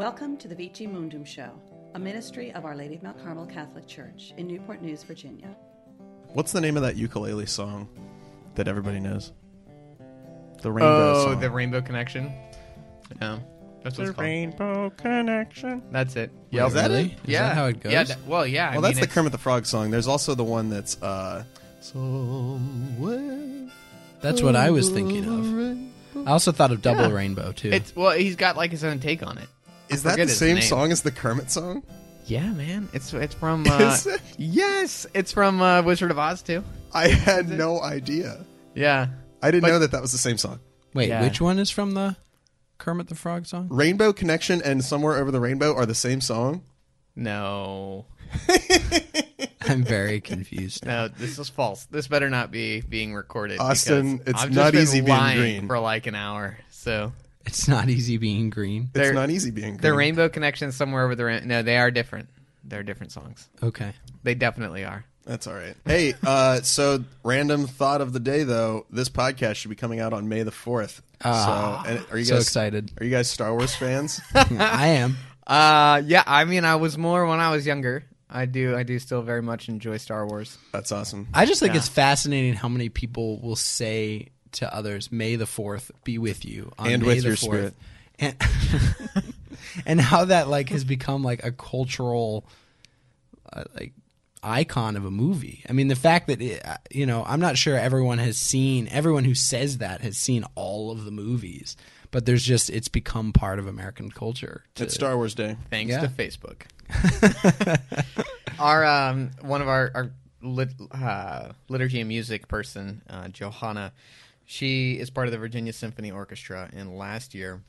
Welcome to the Vici Mundum Show, a ministry of Our Lady of Mount Carmel Catholic Church in Newport News, Virginia. What's the name of that ukulele song that everybody knows? The Rainbow oh, song. the Rainbow Connection. Yeah, that's what it's called. Rainbow Connection. That's it. Yep. Is that Really? it? Is yeah. that how it goes? Yeah. that- well, yeah. I Well, mean, that's the it's- Kermit the Frog song. There's also the one that's uh, somewhere. That's what I was thinking of. of. I also thought of Double Yeah. Rainbow too. It's well, he's got like his own take on it. Is that the same name. song as the Kermit song? Yeah, man. It's it's from. Uh, Is it? Yes, it's from uh, Wizard of Oz too. I had no idea. Yeah. I didn't But- know that that was the same song. Wait, Yeah. which one is from the Kermit the Frog song? Rainbow Connection and Somewhere Over the Rainbow are the same song. No. I'm very confused. No, this is false. This better not be being recorded. Austin, it's I've just not been easy being lying green. for like an hour. So It's not easy being green. It's They're- not easy being green. the. Rainbow Connection is somewhere over the rain. No, they are different. They're different songs. Okay. They definitely are. That's all right. Hey, uh, so random thought of the day though. This podcast should be coming out on May the fourth. Ah, so, and are you so guys excited. Are you guys Star Wars fans? I am. Uh, yeah. I mean, I was more when I was younger. I do. I do still very much enjoy Star Wars. That's awesome. I just think Yeah. it's fascinating how many people will say to others, "May the Fourth be with you," on And May with the your 4th. spirit. and and how that like has become like a cultural uh, like icon of a movie. I mean, the fact that it, uh, you know, I'm not sure everyone has seen everyone who says that has seen all of the movies, but there's just it's become part of American culture. to- It's Star Wars Day. Thanks Yeah. to Facebook. our um, one of our our lit, uh, liturgy and music person, uh, Johanna, she is part of the Virginia Symphony Orchestra, and last year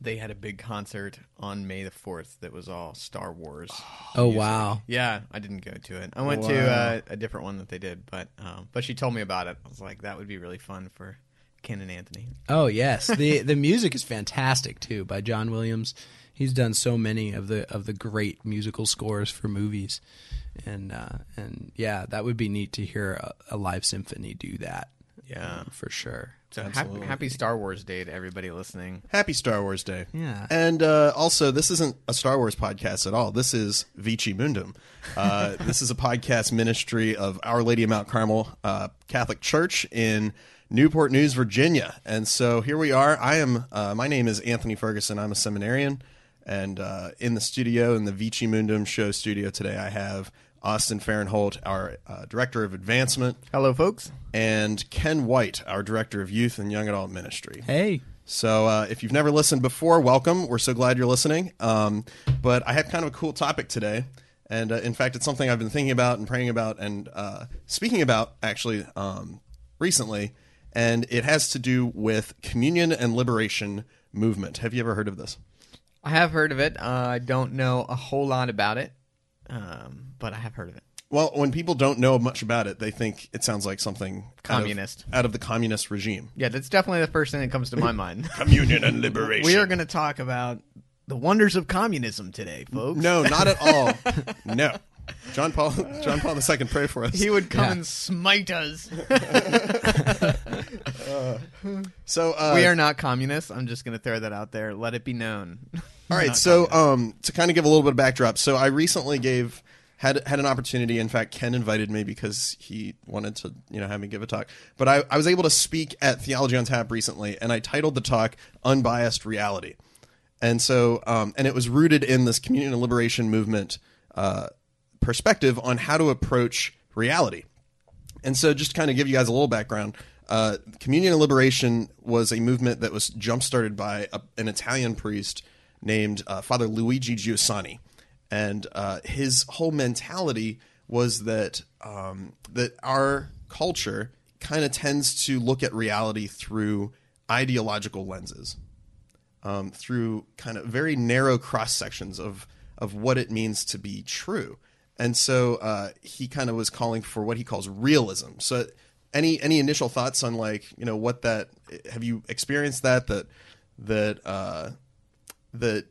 they had a big concert on May the fourth that was all Star Wars. oh wow. Yeah, I didn't go to it. I went to uh, a different one that they did, but um, but she told me about it. I was like, that would be really fun for Ken and Anthony. Oh yes, the the music is fantastic too by John Williams. He's done so many of the of the great musical scores for movies, and uh, and yeah, that would be neat to hear a, a live symphony do that. Yeah. for sure. So happy, happy Star Wars Day to everybody listening. Happy Star Wars Day. Yeah. And uh, also, this isn't a Star Wars podcast at all. This is Vici Mundum. Uh, this is a podcast ministry of Our Lady of Mount Carmel uh, Catholic Church in Newport News, Virginia. And so here we are. I am. Uh, my name is Anthony Ferguson. I'm a seminarian. And uh, in the studio, in the Vici Mundum show studio today, I have Austin Fahrenholt, our uh, director of advancement, Hello, folks. and Ken White, our director of youth and young adult ministry. Hey, So uh, if you've never listened before, welcome. We're so glad you're listening. Um, but I have kind of a cool topic today. And uh, in fact, it's something I've been thinking about and praying about and uh, speaking about actually um, recently. And it has to do with communion and liberation movement. Have you ever heard of this? I have heard of it. Uh, I don't know a whole lot about it, um, but I have heard of it. Well, when people don't know much about it, they think it sounds like something out of- Communist. out of the communist regime. Yeah, that's definitely the first thing that comes to my mind. Communion and liberation. we are going to talk about the wonders of communism today, folks. No, not at all. no. John Paul John Paul II pray for us. He would come Yeah. and smite us. So uh, we are not communists. I'm just going to throw that out there. Let it be known. All right, so um, to kind of give a little bit of backdrop, so I recently gave had had an opportunity. In fact, Ken invited me because he wanted to, you know, have me give a talk. But I, I was able to speak at Theology on Tap recently, and I titled the talk "Unbiased Reality," and so um, and it was rooted in this communion and liberation movement uh, perspective on how to approach reality. And so, just to kind of give you guys a little background, uh, Communion and Liberation was a movement that was jump started by a, an Italian priest named uh, Father Luigi Giussani, and uh, his whole mentality was that um, that our culture kind of tends to look at reality through ideological lenses um, through kind of very narrow cross sections of of what it means to be true. And so uh, he kind of was calling for what he calls realism. So any any initial thoughts on like you know what that have you experienced that that that uh, that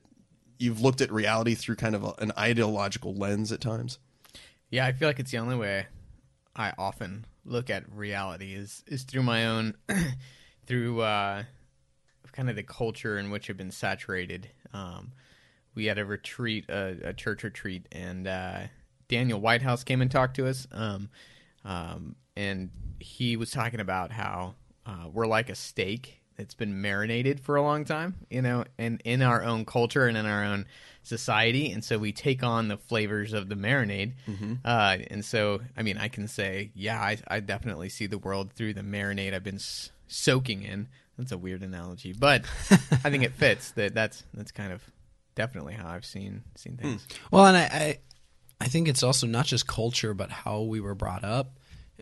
you've looked at reality through kind of a, an ideological lens at times? Yeah, I feel like it's the only way I often look at reality is is through my own through uh, kind of the culture in which I've been saturated. Um, we had a retreat, a, a church retreat, and uh, Daniel Whitehouse came and talked to us. Um, um, and he was talking about how uh, we're like a steak that's been marinated for a long time, you know, and in our own culture and in our own society, and so we take on the flavors of the marinade. Uh, and so, I mean, I can say, yeah, I, I definitely see the world through the marinade I've been s- soaking in. That's a weird analogy, but I think it fits. That that's that's kind of definitely how I've seen seen things. Well, and I, I, I think it's also not just culture, but how we were brought up,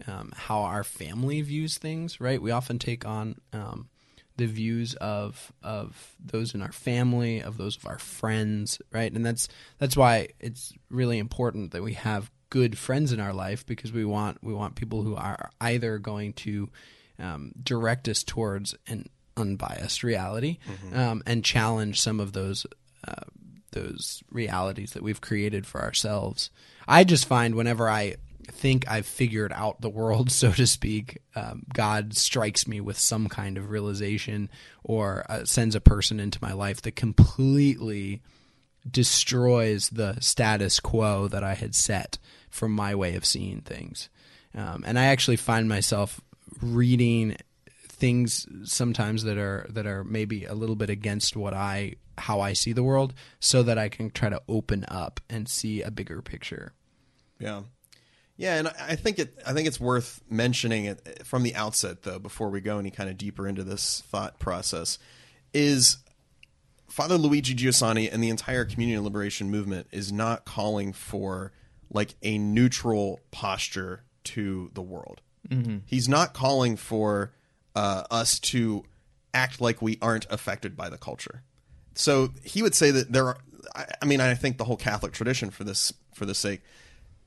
um, how our family views things. Right? We often take on um, the views of of those in our family, of those of our friends. Right? And that's that's why it's really important that we have good friends in our life because we want we want people who are either going to um, direct us towards an unbiased reality um, and challenge some of those uh, those realities that we've created for ourselves. I just find whenever I think I've figured out the world, so to speak, um, God strikes me with some kind of realization or uh, sends a person into my life that completely destroys the status quo that I had set from my way of seeing things. Um, and I actually find myself reading things sometimes that are that are maybe a little bit against what I how I see the world so that I can try to open up and see a bigger picture. Yeah. Yeah, and I think it. I think it's worth mentioning it from the outset, though, before we go any kind of deeper into this thought process, is Father Luigi Giussani and the entire community liberation movement is not calling for like a neutral posture to the world. He's not calling for uh, us to act like we aren't affected by the culture. So he would say that there are. I, I mean, I think the whole Catholic tradition, for this for this sake,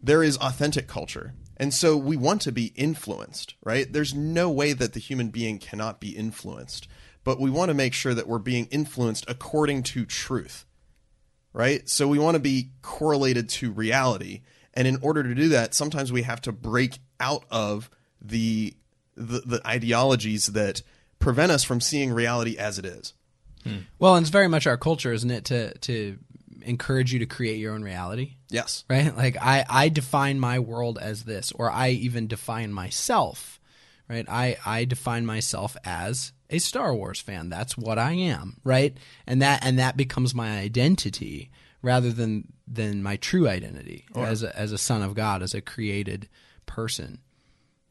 there is authentic culture. And so we want to be influenced, right? There's no way that the human being cannot be influenced, but we want to make sure that we're being influenced according to truth, right? So we want to be correlated to reality. And in order to do that, sometimes we have to break out of the the, the ideologies that prevent us from seeing reality as it is. Hmm. Well, and it's very much our culture, isn't it, to to encourage you to create your own reality? Yes. right? Like I, I define my world as this, or I even define myself, right? I, I define myself as a Star Wars fan. That's what I am, right? And that and that becomes my identity rather than than my true identity as a, as a son of God, as a created person.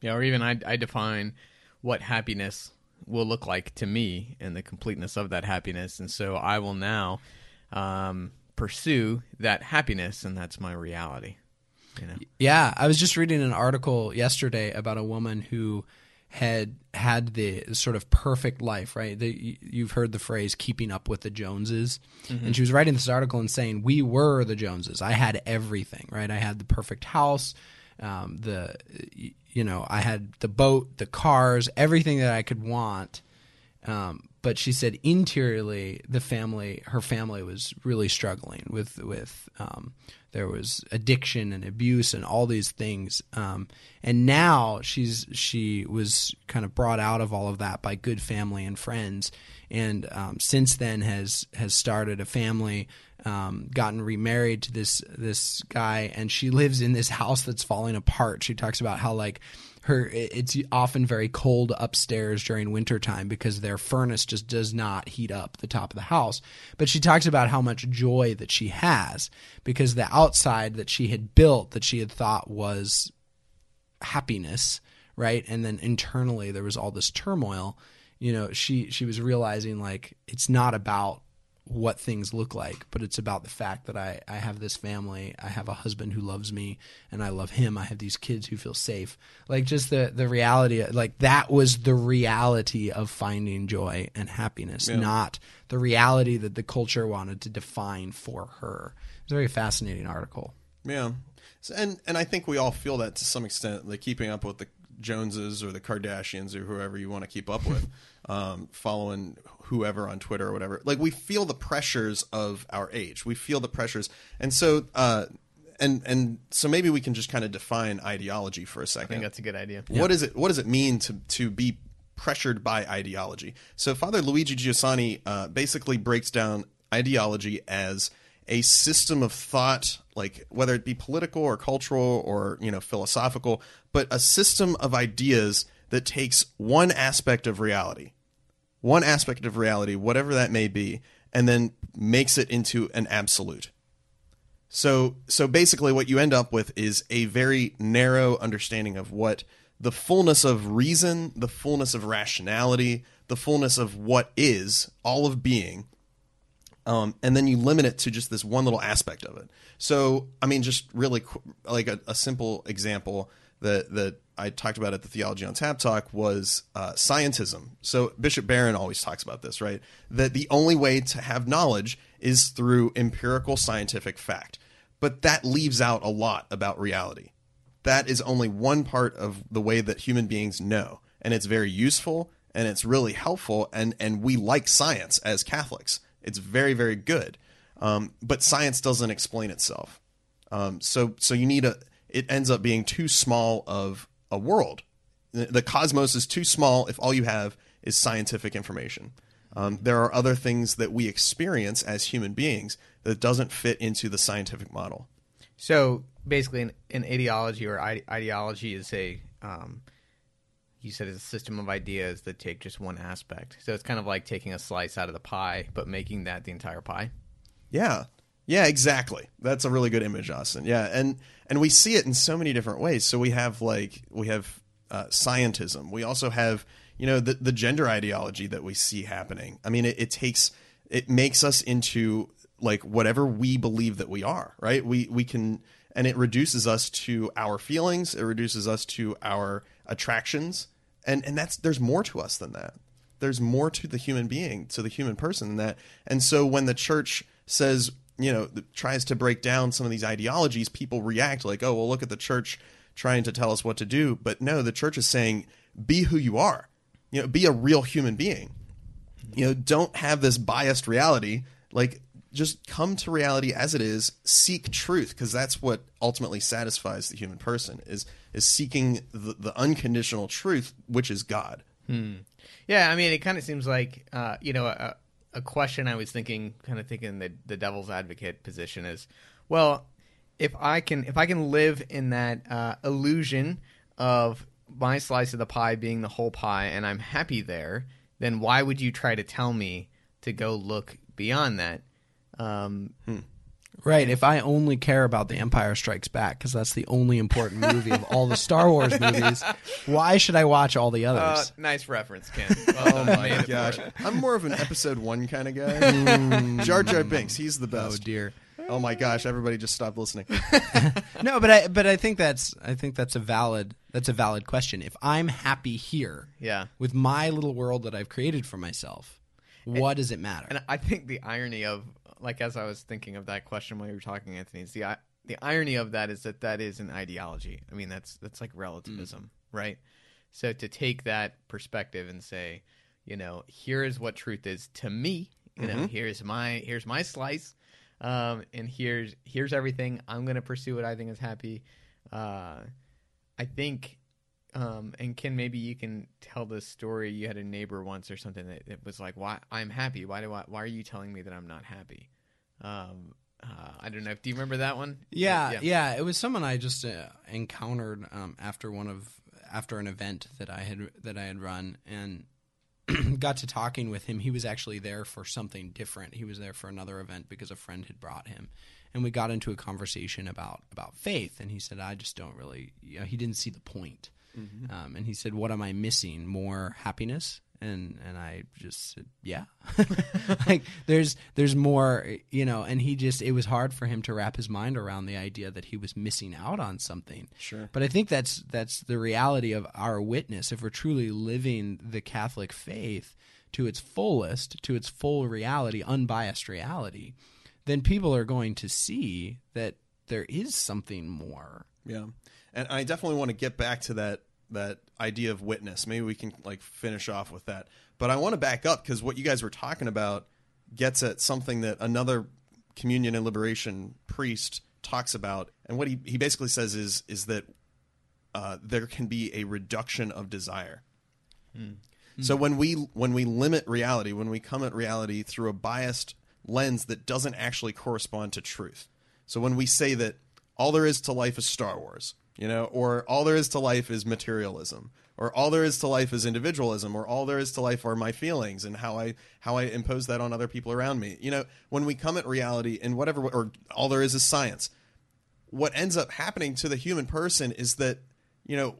Yeah, or even I, I define what happiness will look like to me and the completeness of that happiness, and so I will now um, pursue that happiness, and that's my reality. You know, Yeah, I was just reading an article yesterday about a woman who had had the sort of perfect life, right? The, you've heard the phrase "keeping up with the Joneses," and she was writing this article and saying, "We were the Joneses. I had everything, right? I had the perfect house, um, the you know, I had the boat, the cars, everything that I could want." Um, but she said interiorly, the family, her family was really struggling with with um, there was addiction and abuse and all these things. Um, and now she's she was kind of brought out of all of that by good family and friends, and um, since then has has started a family. Um, gotten remarried to this this guy, and she lives in this house that's falling apart. She talks about how like her it's often very cold upstairs during wintertime because their furnace just does not heat up the top of the house. But she talks about how much joy that she has because the outside that she had built that she had thought was happiness right? And then internally there was all this turmoil. You know she she was realizing like it's not about what things look like, but it's about the fact that I, I have this family, I have a husband who loves me, and I love him. I have these kids who feel safe. Like just the the reality, like that was the reality of finding joy and happiness, not the reality that the culture wanted to define for her. It's a very fascinating article. Yeah, so, and and I think we all feel that to some extent, like keeping up with the Joneses or the Kardashians or whoever you want to keep up with, um, following whoever on Twitter or whatever. Like we feel the pressures of our age. We feel the pressures, and so uh, and and so maybe we can just kind of define ideology for a second. I think that's a good idea. What is it? What does it mean to to be pressured by ideology? So Father Luigi Giussani uh, basically breaks down ideology as a system of thought, like whether it be political or cultural or you know philosophical, but a system of ideas that takes one aspect of reality, one aspect of reality, whatever that may be, and then makes it into an absolute. So so basically what you end up with is a very narrow understanding of what the fullness of reason, the fullness of rationality, the fullness of what is, all of being, um, and then you limit it to just this one little aspect of it. So, I mean, just really qu- like a, a simple example that that I talked about at the Theology on Tap Talk was uh, scientism. So Bishop Barron always talks about this, right? That the only way to have knowledge is through empirical scientific fact, but that leaves out a lot about reality. That is only one part of the way that human beings know, and it's very useful and it's really helpful, and and we like science as Catholics. It's very very good, um, but science doesn't explain itself. Um, so so you need a. It ends up being too small of a world. The, cosmos is too small if all you have is scientific information. Um, there are other things that we experience as human beings that doesn't fit into the scientific model. So basically, an, an ideology or ide- ideology is a, um, you said, is a system of ideas that take just one aspect. So it's kind of like taking a slice out of the pie, but making that the entire pie. Yeah. Yeah, exactly. That's a really good image, Austin. Yeah, and and we see it in so many different ways. So we have like we have uh, scientism. We also have you know the the gender ideology that we see happening. I mean, it, it takes it makes us into like whatever we believe that we are. Right? We we can and it reduces us to our feelings. It reduces us to our attractions, and and that's there's more to us than that. There's more to the human being, to the human person than that. And so when the church says you know tries to break down some of these ideologies people react like oh well look at the church trying to tell us what to do. But no the church is saying be who you are. You know be a real human being. You know don't have this biased reality. Like just come to reality as it is. Seek truth because that's what ultimately satisfies the human person is is seeking the, the unconditional truth which is god. Yeah, I mean, it kind of seems like, uh, you know, a, a question I was thinking, kind of thinking the the devil's advocate position is, well, if I can if I can live in that uh, illusion of my slice of the pie being the whole pie, and I'm happy there, then why would you try to tell me to go look beyond that? Um, Right. If I only care about The Empire Strikes Back because that's the only important movie of all the Star Wars movies, why should I watch all the uh, others? nice reference, Ken. Well done. Made it for gosh i'm more of an episode one kind of guy jar jar binks he's the best oh dear. oh my gosh everybody just stop listening No, but I but I think that's I think that's a valid that's a valid question. If I'm happy here Yeah. with my little world that I've created for myself, what does it matter? And I think the irony of, like, as I was thinking of that question while you were talking, Anthony, is the the irony of that is that that is an ideology. I mean, that's that's like relativism, right? So to take that perspective and say, you know, here is what truth is to me. You know, here's my here's my slice, um, and here's here's everything. I'm gonna pursue what I think is happy. Uh, I think um, and Ken, maybe you can tell this story. You had a neighbor once or something that, that was like, "Why I'm happy? Why do I? Why are you telling me that I'm not happy?" Um, uh, I don't know. Do you remember that one? Yeah, Uh, yeah, It was someone I just uh, encountered um, after one of after an event that I had that I had run, and got to talking with him. He was actually there for something different. He was there for another event because a friend had brought him, and we got into a conversation about about faith. And he said, "I just don't really." You know, he didn't see the point. Um, and he said, "What am I missing? More happiness?" And and I just said, "Yeah." like there's there's more, you know. And he just it was hard for him to wrap his mind around the idea that he was missing out on something. Sure. But I think that's that's the reality of our witness. If we're truly living the Catholic faith to its fullest, to its full reality, unbiased reality, then people are going to see that there is something more. Yeah, and I definitely want to get back to that that idea of witness. Maybe we can like finish off with that. But I want to back up because what you guys were talking about gets at something that another communion and liberation priest talks about, and what he he basically says is is that uh, there can be a reduction of desire. So when we when we limit reality, when we come at reality through a biased lens that doesn't actually correspond to truth. So when we say that all there is to life is Star Wars, you know, or all there is to life is materialism, or all there is to life is individualism, or all there is to life are my feelings and how I how I impose that on other people around me. You know, when we come at reality and whatever, or all there is is science. What ends up happening to the human person is that you know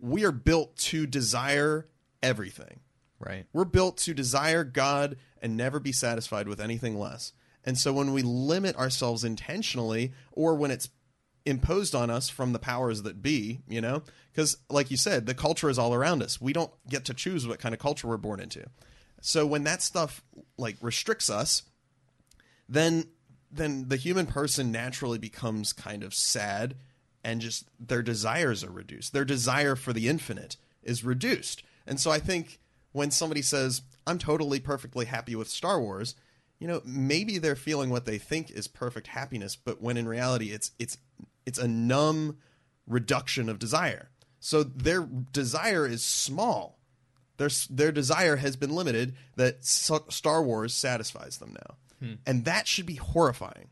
we are built to desire everything. Right. We're built to desire God and never be satisfied with anything less. And so when we limit ourselves intentionally, or when it's imposed on us from the powers that be, you know, because like you said, the culture is all around us. We don't get to choose what kind of culture we're born into. So when that stuff like restricts us, then then the human person naturally becomes kind of sad and just their desires are reduced. Their desire for the infinite is reduced. And so I think when somebody says, I'm totally perfectly happy with Star Wars, you know, maybe they're feeling what they think is perfect happiness, but when in reality it's it's it's a numb reduction of desire. So their desire is small. Their their desire has been limited that Star Wars satisfies them now. Hmm. And that should be horrifying.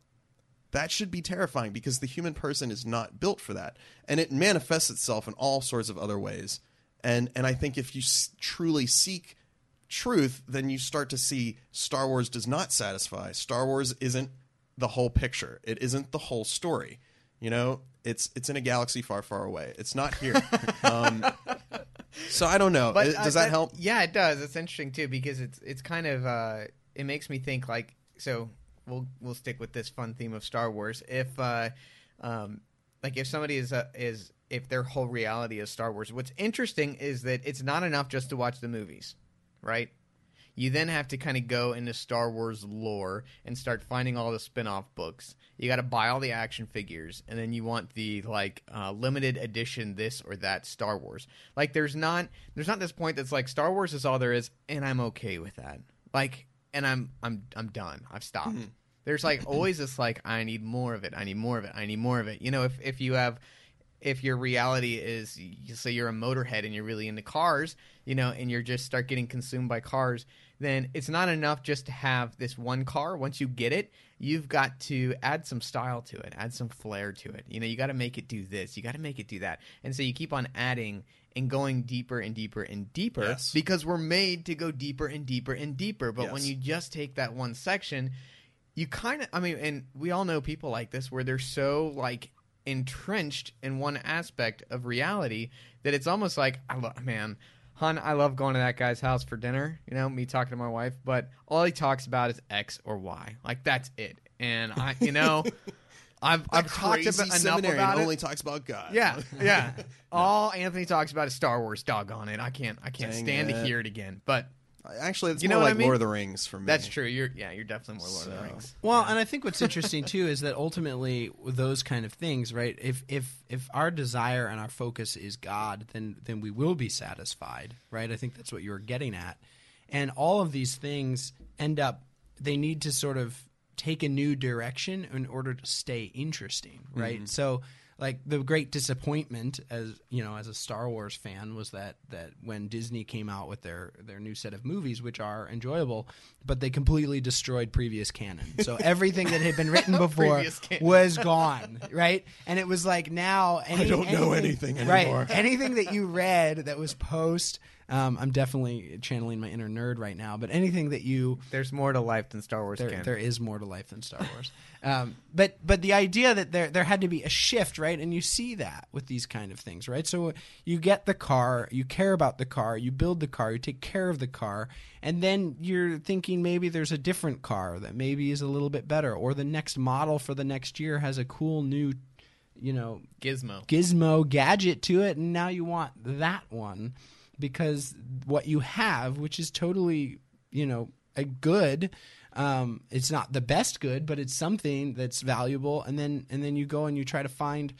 That should be terrifying because the human person is not built for that. And it manifests itself in all sorts of other ways. And and I think if you s- truly seek truth, then you start to see Star Wars does not satisfy. Star Wars isn't the whole picture. It isn't the whole story. You know, it's it's in a galaxy far, far away. It's not here. um, so I don't know. But Uh, does that help? Yeah, it does. It's interesting too because it's it's kind of uh, it makes me think like so. We'll we'll stick with this fun theme of Star Wars. If uh, um, like if somebody is uh, is if their whole reality is Star Wars, what's interesting is that it's not enough just to watch the movies, right? You then have to kind of go into Star Wars lore and start finding all the spin-off books. You got to buy all the action figures, and then you want the like uh, limited edition this or that Star Wars. Like there's not there's not this point that's like Star Wars is all there is, and I'm okay with that. Like, and I'm I'm I'm done. I've stopped. There's like always this like I need more of it. I need more of it. I need more of it. You know, if if you have if your reality is you say you're a motorhead and you're really into cars, you know, and you're just start getting consumed by cars, then it's not enough just to have this one car. Once you get it, you've got to add some style to it, add some flair to it. You know, you got to make it do this, you got to make it do that. And so you keep on adding and going deeper and deeper and deeper Yes. because we're made to go deeper and deeper and deeper. But when you just take that one section, you kind of i mean and we all know people like this where they're so like entrenched in one aspect of reality that it's almost like i love man hun i love going to that guy's house for dinner you know me talking to my wife but all he talks about is x or y. Like that's it. And i you know i've i've talked about enough about only talks about God. yeah yeah. All anthony talks about is star wars doggone it. I can't i can't Dang stand to hear it again. But Actually, it's You more know like I mean? Lord of the Rings for me. that's true you're yeah you're definitely more lord of the rings Well, and I think what's interesting too is that ultimately those kind of things, right? If if if our desire and our focus is God, then then we will be satisfied, right? I think that's what you were getting at. And all of these things end up they need to sort of take a new direction in order to stay interesting, right? Mm-hmm. So like the great disappointment as you know as a Star Wars fan was that that when Disney came out with their their new set of movies which are enjoyable but they completely destroyed previous canon. So everything that had been written before was gone right? And it was like now any, don't know anything anymore. right. anything that you read that was post um, I'm definitely channeling my inner nerd right now but anything that you there's more to life than star wars there, can there is more to life than Star Wars. um, but but the idea that there there had to be a shift, right? And you see that with these kind of things, right? So you get the car, you care about the car, you build the car, you take care of the car, and then you're thinking maybe there's a different car that maybe is a little bit better, or the next model for the next year has a cool new, you know, gizmo gizmo gadget to it and now you want that one because what you have which is totally you know a good um, it's not the best good but it's something that's valuable. And then and then you go and you try to find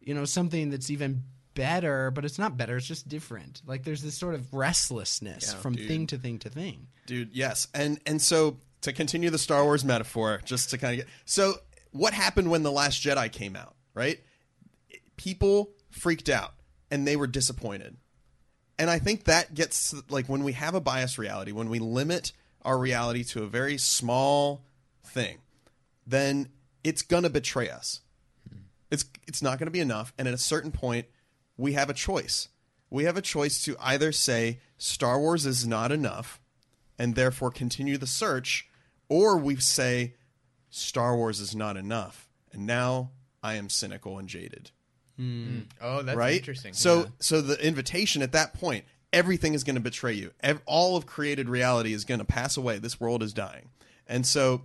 you know something that's even better but it's not better it's just different. Like there's this sort of restlessness Yeah, from dude. thing to thing to thing. Dude yes. And and so to continue the star wars metaphor just to kind of get so what happened when the last jedi came out right? People freaked out and they were disappointed and i think that gets like when we have a biased reality when we limit our reality to a very small thing, then it's gonna betray us. It's it's not gonna be enough, and at a certain point, we have a choice. We have a choice to either say Star Wars is not enough, and therefore continue the search, or we say Star Wars is not enough, and now I am cynical and jaded Hmm. Hmm. Oh, that's right? interesting. So, so the invitation at that point, everything is going to betray you. Ev- all of created reality is going to pass away. This world is dying, and so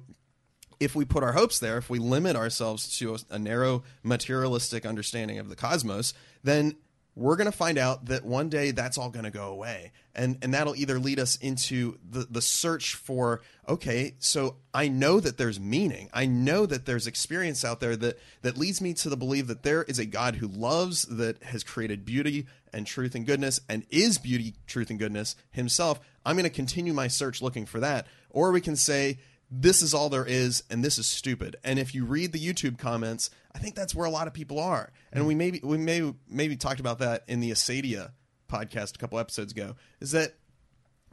if we put our hopes there, if we limit ourselves to a, a narrow materialistic understanding of the cosmos, then we're going to find out that one day that's all going to go away. And, and that'll either lead us into the, the search for, okay, so I know that there's meaning. I know that there's experience out there that, that leads me to the belief that there is a God who loves, that has created beauty and truth and goodness, and is beauty, truth, and goodness himself. I'm going to continue my search looking for that. Or we can say, this is all there is and this is stupid. And if you read the youtube comments i think that's where a lot of people are. And we maybe we may maybe talked about that in the acedia podcast a couple episodes ago is that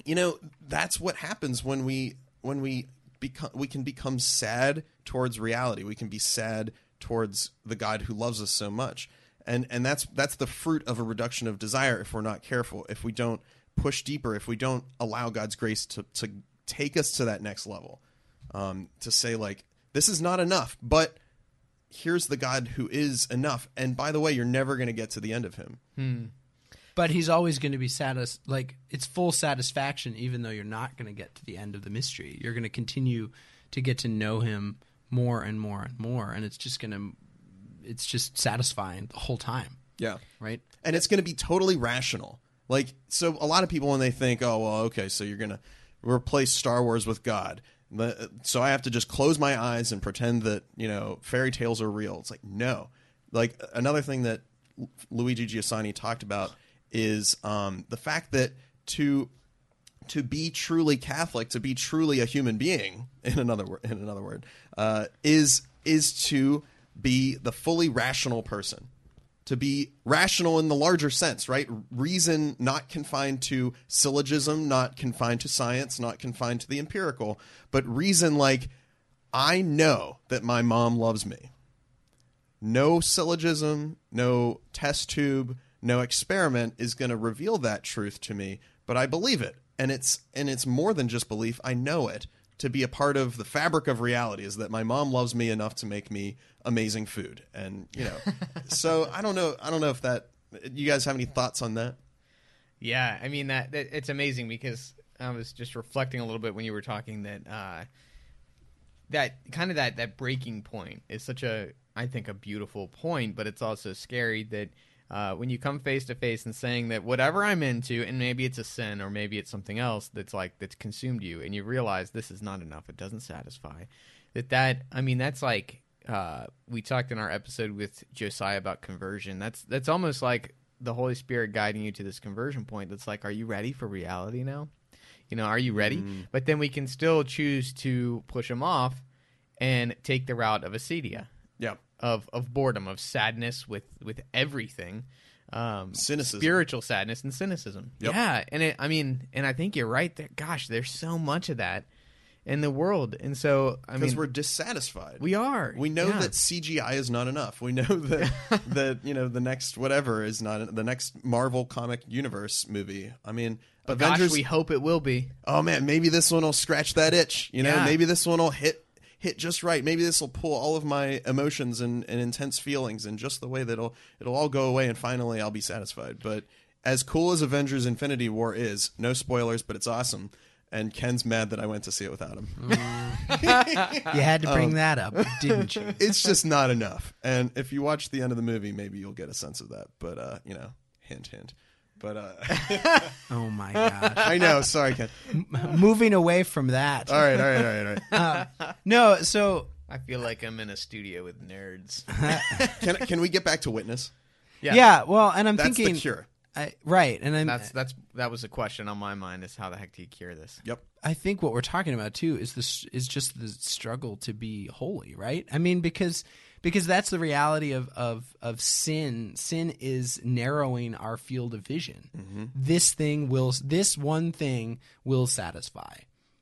you know that's what happens when we when we become we can become sad towards reality. We can be sad towards the god who loves us so much. And and that's that's the fruit of a reduction of desire if we're not careful if we don't push deeper if we don't allow god's grace to to take us to that next level um, to say like this is not enough but here's the god who is enough and by the way you're never going to get to the end of him But he's always going to be satis like it's full satisfaction, even though you're not going to get to the end of the mystery. You're going to continue to get to know him more and more and more, and it's just going to, it's just satisfying the whole time, yeah right? and it's going to be totally rational. Like, so a lot of people when they think, oh, well, okay, so you're going to replace Star Wars with God, the- so I have to just close my eyes and pretend that you know fairy tales are real. It's like no. Like another thing that Lu- Luigi Giussani talked about is um, the fact that to to be truly Catholic, to be truly a human being, in another word, in another word, uh, is is to be the fully rational person, to be rational in the larger sense, right? Reason not confined to syllogism, not confined to science, not confined to the empirical, but reason like I know that my mom loves me. No syllogism, no test tube, no experiment is going to reveal that truth to me, but I believe it. And it's and it's more than just belief, I know it to be a part of the fabric of reality is that my mom loves me enough to make me amazing food. And, you know. so I don't know I don't know if that you guys have any thoughts on that? Yeah, I mean that, that it's amazing because I was just reflecting a little bit when you were talking that uh, that kind of that that breaking point is such a I think a beautiful point, but it's also scary that uh, when you come face to face and saying that whatever I'm into, and maybe it's a sin or maybe it's something else that's like that's consumed you, and you realize this is not enough, it doesn't satisfy. That that I mean that's like uh, we talked in our episode with Josiah about conversion. That's that's almost like the Holy Spirit guiding you to this conversion point. That's like, are you ready for reality now? You know, are you ready? But then we can still choose to push them off and take the route of acedia, Yeah. Of of boredom, of sadness with with everything, um, Cynicism. spiritual sadness, and cynicism. Yep. Yeah, and it, I mean, and I think you're right. That gosh, there's so much of that in the world, and so I Because mean, we're dissatisfied. we are. We know Yeah. that CGI is not enough. We know that that you know the next whatever is not the next Marvel comic universe movie. I mean, But Avengers. gosh, we hope it will be. oh man, maybe this one will scratch that itch. You know, Yeah. maybe this one will hit hit just right. Maybe this will pull all of my emotions and, and intense feelings in just the way that it'll it'll all go away, and finally I'll be satisfied. But as cool as Avengers: Infinity War is, no spoilers, but it's awesome. And Ken's mad that I went to see it without him. You had to bring that up, didn't you? it's just not enough. And if you watch the end of the movie, maybe you'll get a sense of that. But uh, you know, hint, hint. But uh, Oh my god! I know. Sorry, Ken. Moving away from that. All right, all right, all right, all right. No, so I feel like I'm in a studio with nerds. Can can we get back to witness? Yeah. Yeah. well, and I'm That's thinking the cure. I, right, and I'm That's that's that was a question on my mind: is how the heck do you cure this? Yep. I think what we're talking about too is this is just the struggle to be holy, right? I mean, because because that's the reality of of of sin. Sin is narrowing our field of vision. This thing will, this one thing will satisfy,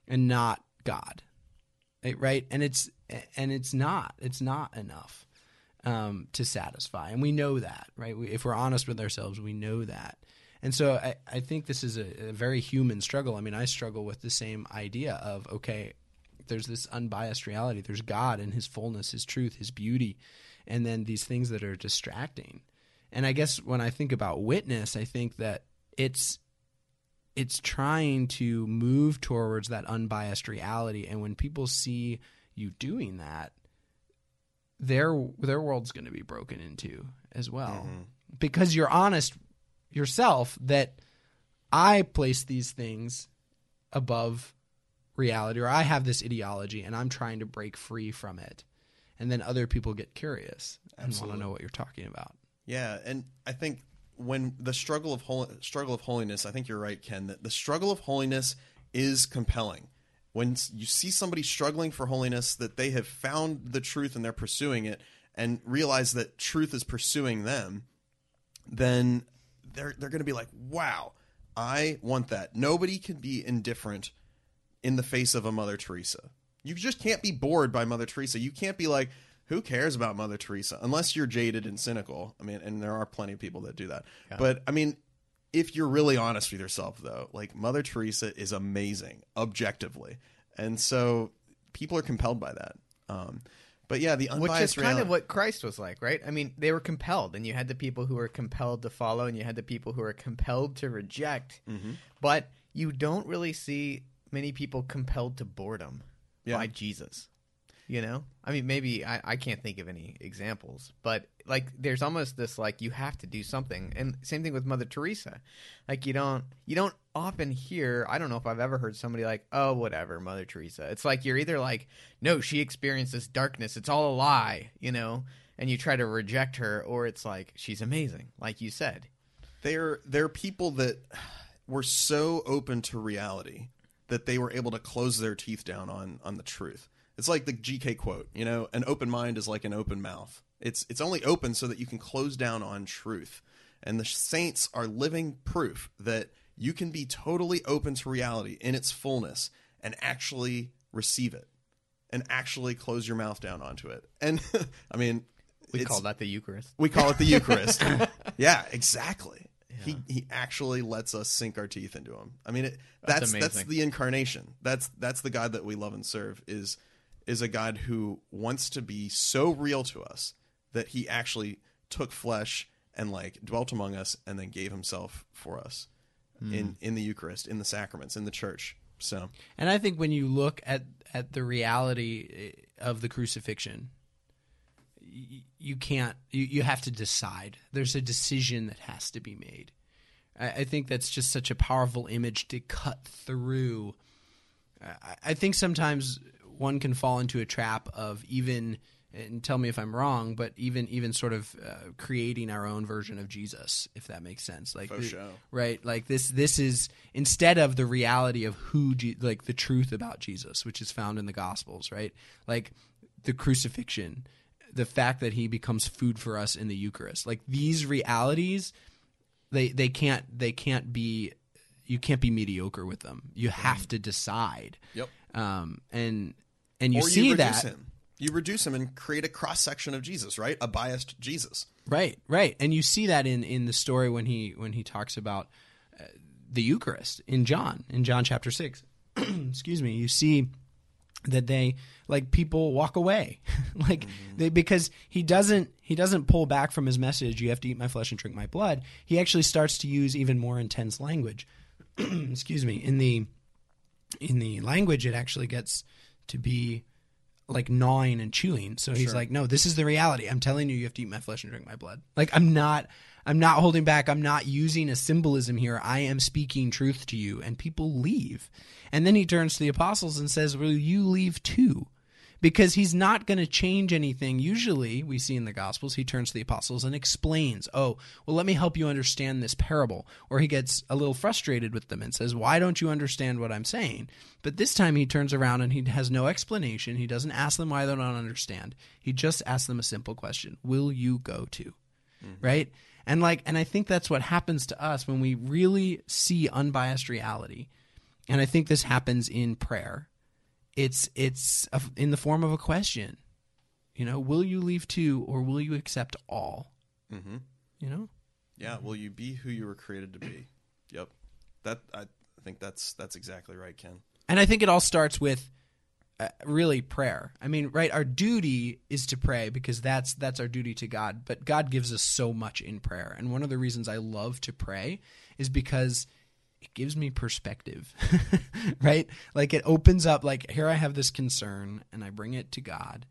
and not God. right? And it's and it's not. It's not enough um, to satisfy, and we know that, right? We, if we're honest with ourselves, we know that. And so I, I think this is a, a very human struggle. I mean, I struggle with the same idea of okay, there's this unbiased reality. There's God and His fullness, His truth, His beauty, and then these things that are distracting. And I guess when I think about witness, I think that it's it's trying to move towards that unbiased reality. And when people see you doing that, their their world's going to be broken into as well, mm-hmm. because you're honest yourself that I place these things above reality, or I have this ideology and I'm trying to break free from it, and then other people get curious and want to know what you're talking about. Yeah, and I think when the struggle of hol- struggle of holiness, I think you're right, Ken. That the struggle of holiness is compelling. When you see somebody struggling for holiness, that they have found the truth and they're pursuing it, and realize that truth is pursuing them, then they're they're going to be like, "Wow, I want that." Nobody can be indifferent in the face of a Mother Teresa. You just can't be bored by Mother Teresa. You can't be like, who cares about Mother Teresa? Unless you're jaded and cynical. I mean, and there are plenty of people that do that. But I mean, if you're really honest with yourself, though, like Mother Teresa is amazing objectively, and so people are compelled by that. Um, but yeah, the Which is kind of what Christ was like, right? I mean, they were compelled, and you had the people who were compelled to follow, and you had the people who were compelled to reject. Mm-hmm. But you don't really see many people compelled to boredom Yeah. by Jesus. You know, I mean, maybe I, I can't think of any examples, but like, there's almost this like you have to do something, and same thing with Mother Teresa. Like, you don't you don't often hear. I don't know if I've ever heard somebody like, "Oh, whatever, Mother Teresa." It's like you're either like, "No, she experienced this darkness. It's all a lie," you know, and you try to reject her, or it's like she's amazing, like you said. they're they're people that were so open to reality that they were able to close their teeth down on on the truth. It's like the GK quote, you know, an open mind is like an open mouth. It's it's only open so that you can close down on truth. And the saints are living proof that you can be totally open to reality in its fullness and actually receive it and actually close your mouth down onto it. And I mean, We call that the Eucharist. we call it the Eucharist. yeah, exactly. He he actually lets us sink our teeth into him. I mean, it, That's that's that's, the incarnation. That's that's the God that we love and serve. Is is a God who wants to be so real to us that he actually took flesh and like dwelt among us and then gave himself for us in in the Eucharist, in the sacraments, in the church. So And I think when you look at at the reality eh, of the crucifixion, you can't. You, you have to decide. There's a decision that has to be made. I, I think that's just such a powerful image to cut through. I, I think sometimes one can fall into a trap of even. And tell me if I'm wrong, but even even sort of uh, creating our own version of Jesus, if that makes sense. Like the- sure. right like this this is instead of the reality of who Je- like the truth about jesus which is found in the gospels right like the crucifixion the fact that he becomes food for us in the eucharist like these realities they they can't they can't be you can't be mediocre with them you have to decide Yep. um and and you see you reduce that him. You reduce him and create a cross section of Jesus, right? A biased Jesus. Right, right, and you see that in in the story when he when he talks about uh, the Eucharist in John in John chapter six. Excuse me. You see that they like people walk away, like mm-hmm. they because he doesn't he doesn't pull back from his message. You have to eat my flesh and drink my blood. He actually starts to use even more intense language. Excuse me. In the in the language, it actually gets to be like gnawing and chewing. So he's like, no, this is the reality. I'm telling you, you have to eat my flesh and drink my blood. Like I'm not, I'm not holding back. I'm not using a symbolism here. I am speaking truth to you. And people leave. And then he turns to the apostles and says, will you leave too? Because he's not going to change anything. Usually, we see in the Gospels, he turns to the apostles and explains, Oh, well, let me help you understand this parable. Or he gets a little frustrated with them and says, Why don't you understand what I'm saying? But this time he turns around and he has no explanation. He doesn't ask them why they don't understand. He just asks them a simple question Will you go to? Mm-hmm. Right? And like, and I think that's what happens to us when we really see unbiased reality. And I think this happens in prayer it's it's a, in the form of a question. You know, will you leave too, or will you accept all? Mm-hmm. You know, Yeah. Will you be who you were created to be? Yep. That I think that's that's exactly right, Ken. and I think it all starts with uh, really prayer. I mean, right? Our duty is to pray because that's that's our duty to God. But God gives us so much in prayer, and one of the reasons I love to pray is because it gives me perspective, right? Like it opens up. Like here, I have this concern, and I bring it to God,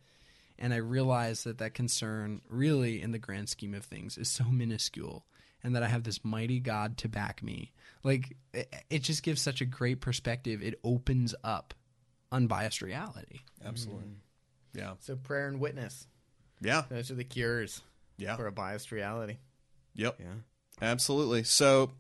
and I realize that that concern, really, in the grand scheme of things, is so minuscule. And that I have this mighty God to back me. Like, it, it just gives such a great perspective. It opens up unbiased reality. Absolutely. Mm. Yeah. So prayer and witness. Yeah. Those are the cures Yeah. for a biased reality. Yep. Yeah. Absolutely. So,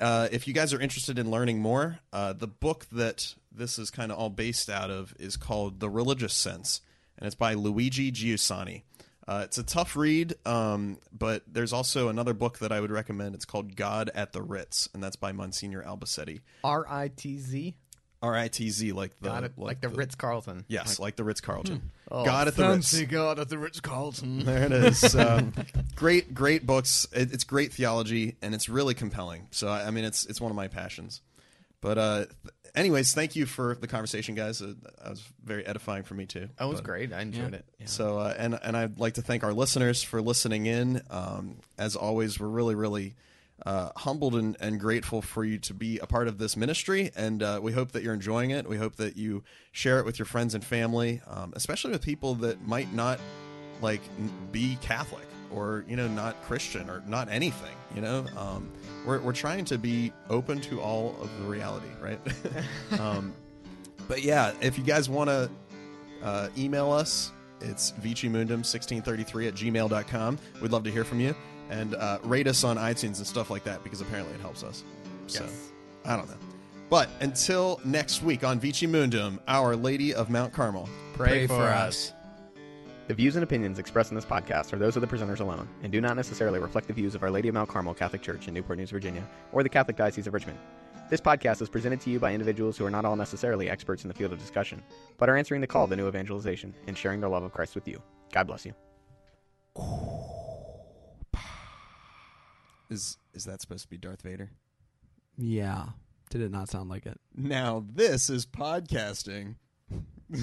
uh, if you guys are interested in learning more, uh, the book that this is kind of all based out of is called The Religious Sense, and it's by Luigi Giussani. Uh, it's a tough read, um, but there's also another book that I would recommend. It's called God at the Ritz, and that's by Monsignor Albacete. R I T Z. R I T Z, like the it. Like, the, Ritz Carlton. Yes, like, the Ritz Carlton. Oh, God at the Ritz. fancy God at the Ritz Carlton. There it is. Um, great, great books. It, it's great theology, and it's really compelling. So, I, I mean, it's it's one of my passions. But, uh, th- anyways, thank you for the conversation, guys. Uh, that was very edifying for me too. That was But- great. I enjoyed it. Yeah. So, uh, and and I'd like to thank our listeners for listening in. Um, as always, we're really, really uh, humbled and, and grateful for you to be a part of this ministry, and uh, we hope that you're enjoying it. We hope that you share it with your friends and family, um, especially with people that might not like be Catholic or you know not Christian or not anything. You know, um, we're we're trying to be open to all of the reality, right? um, but yeah, if you guys want to uh, email us. It's vicimundum1633 at gmail.com. We'd love to hear from you. And uh, rate us on iTunes and stuff like that because apparently it helps us. So, Yes. I don't know. But until next week on Vici Mundum, Our Lady of Mount Carmel. Pray, for us. The views and opinions expressed in this podcast are those of the presenters alone and do not necessarily reflect the views of Our Lady of Mount Carmel Catholic Church in Newport News, Virginia, or the Catholic Diocese of Richmond. This podcast is presented to you by individuals who are not all necessarily experts in the field of discussion, but are answering the call to new evangelization and sharing their love of Christ with you. God bless you. Is is that supposed to be Darth Vader? Yeah. Did it not sound like it? Now this is podcasting.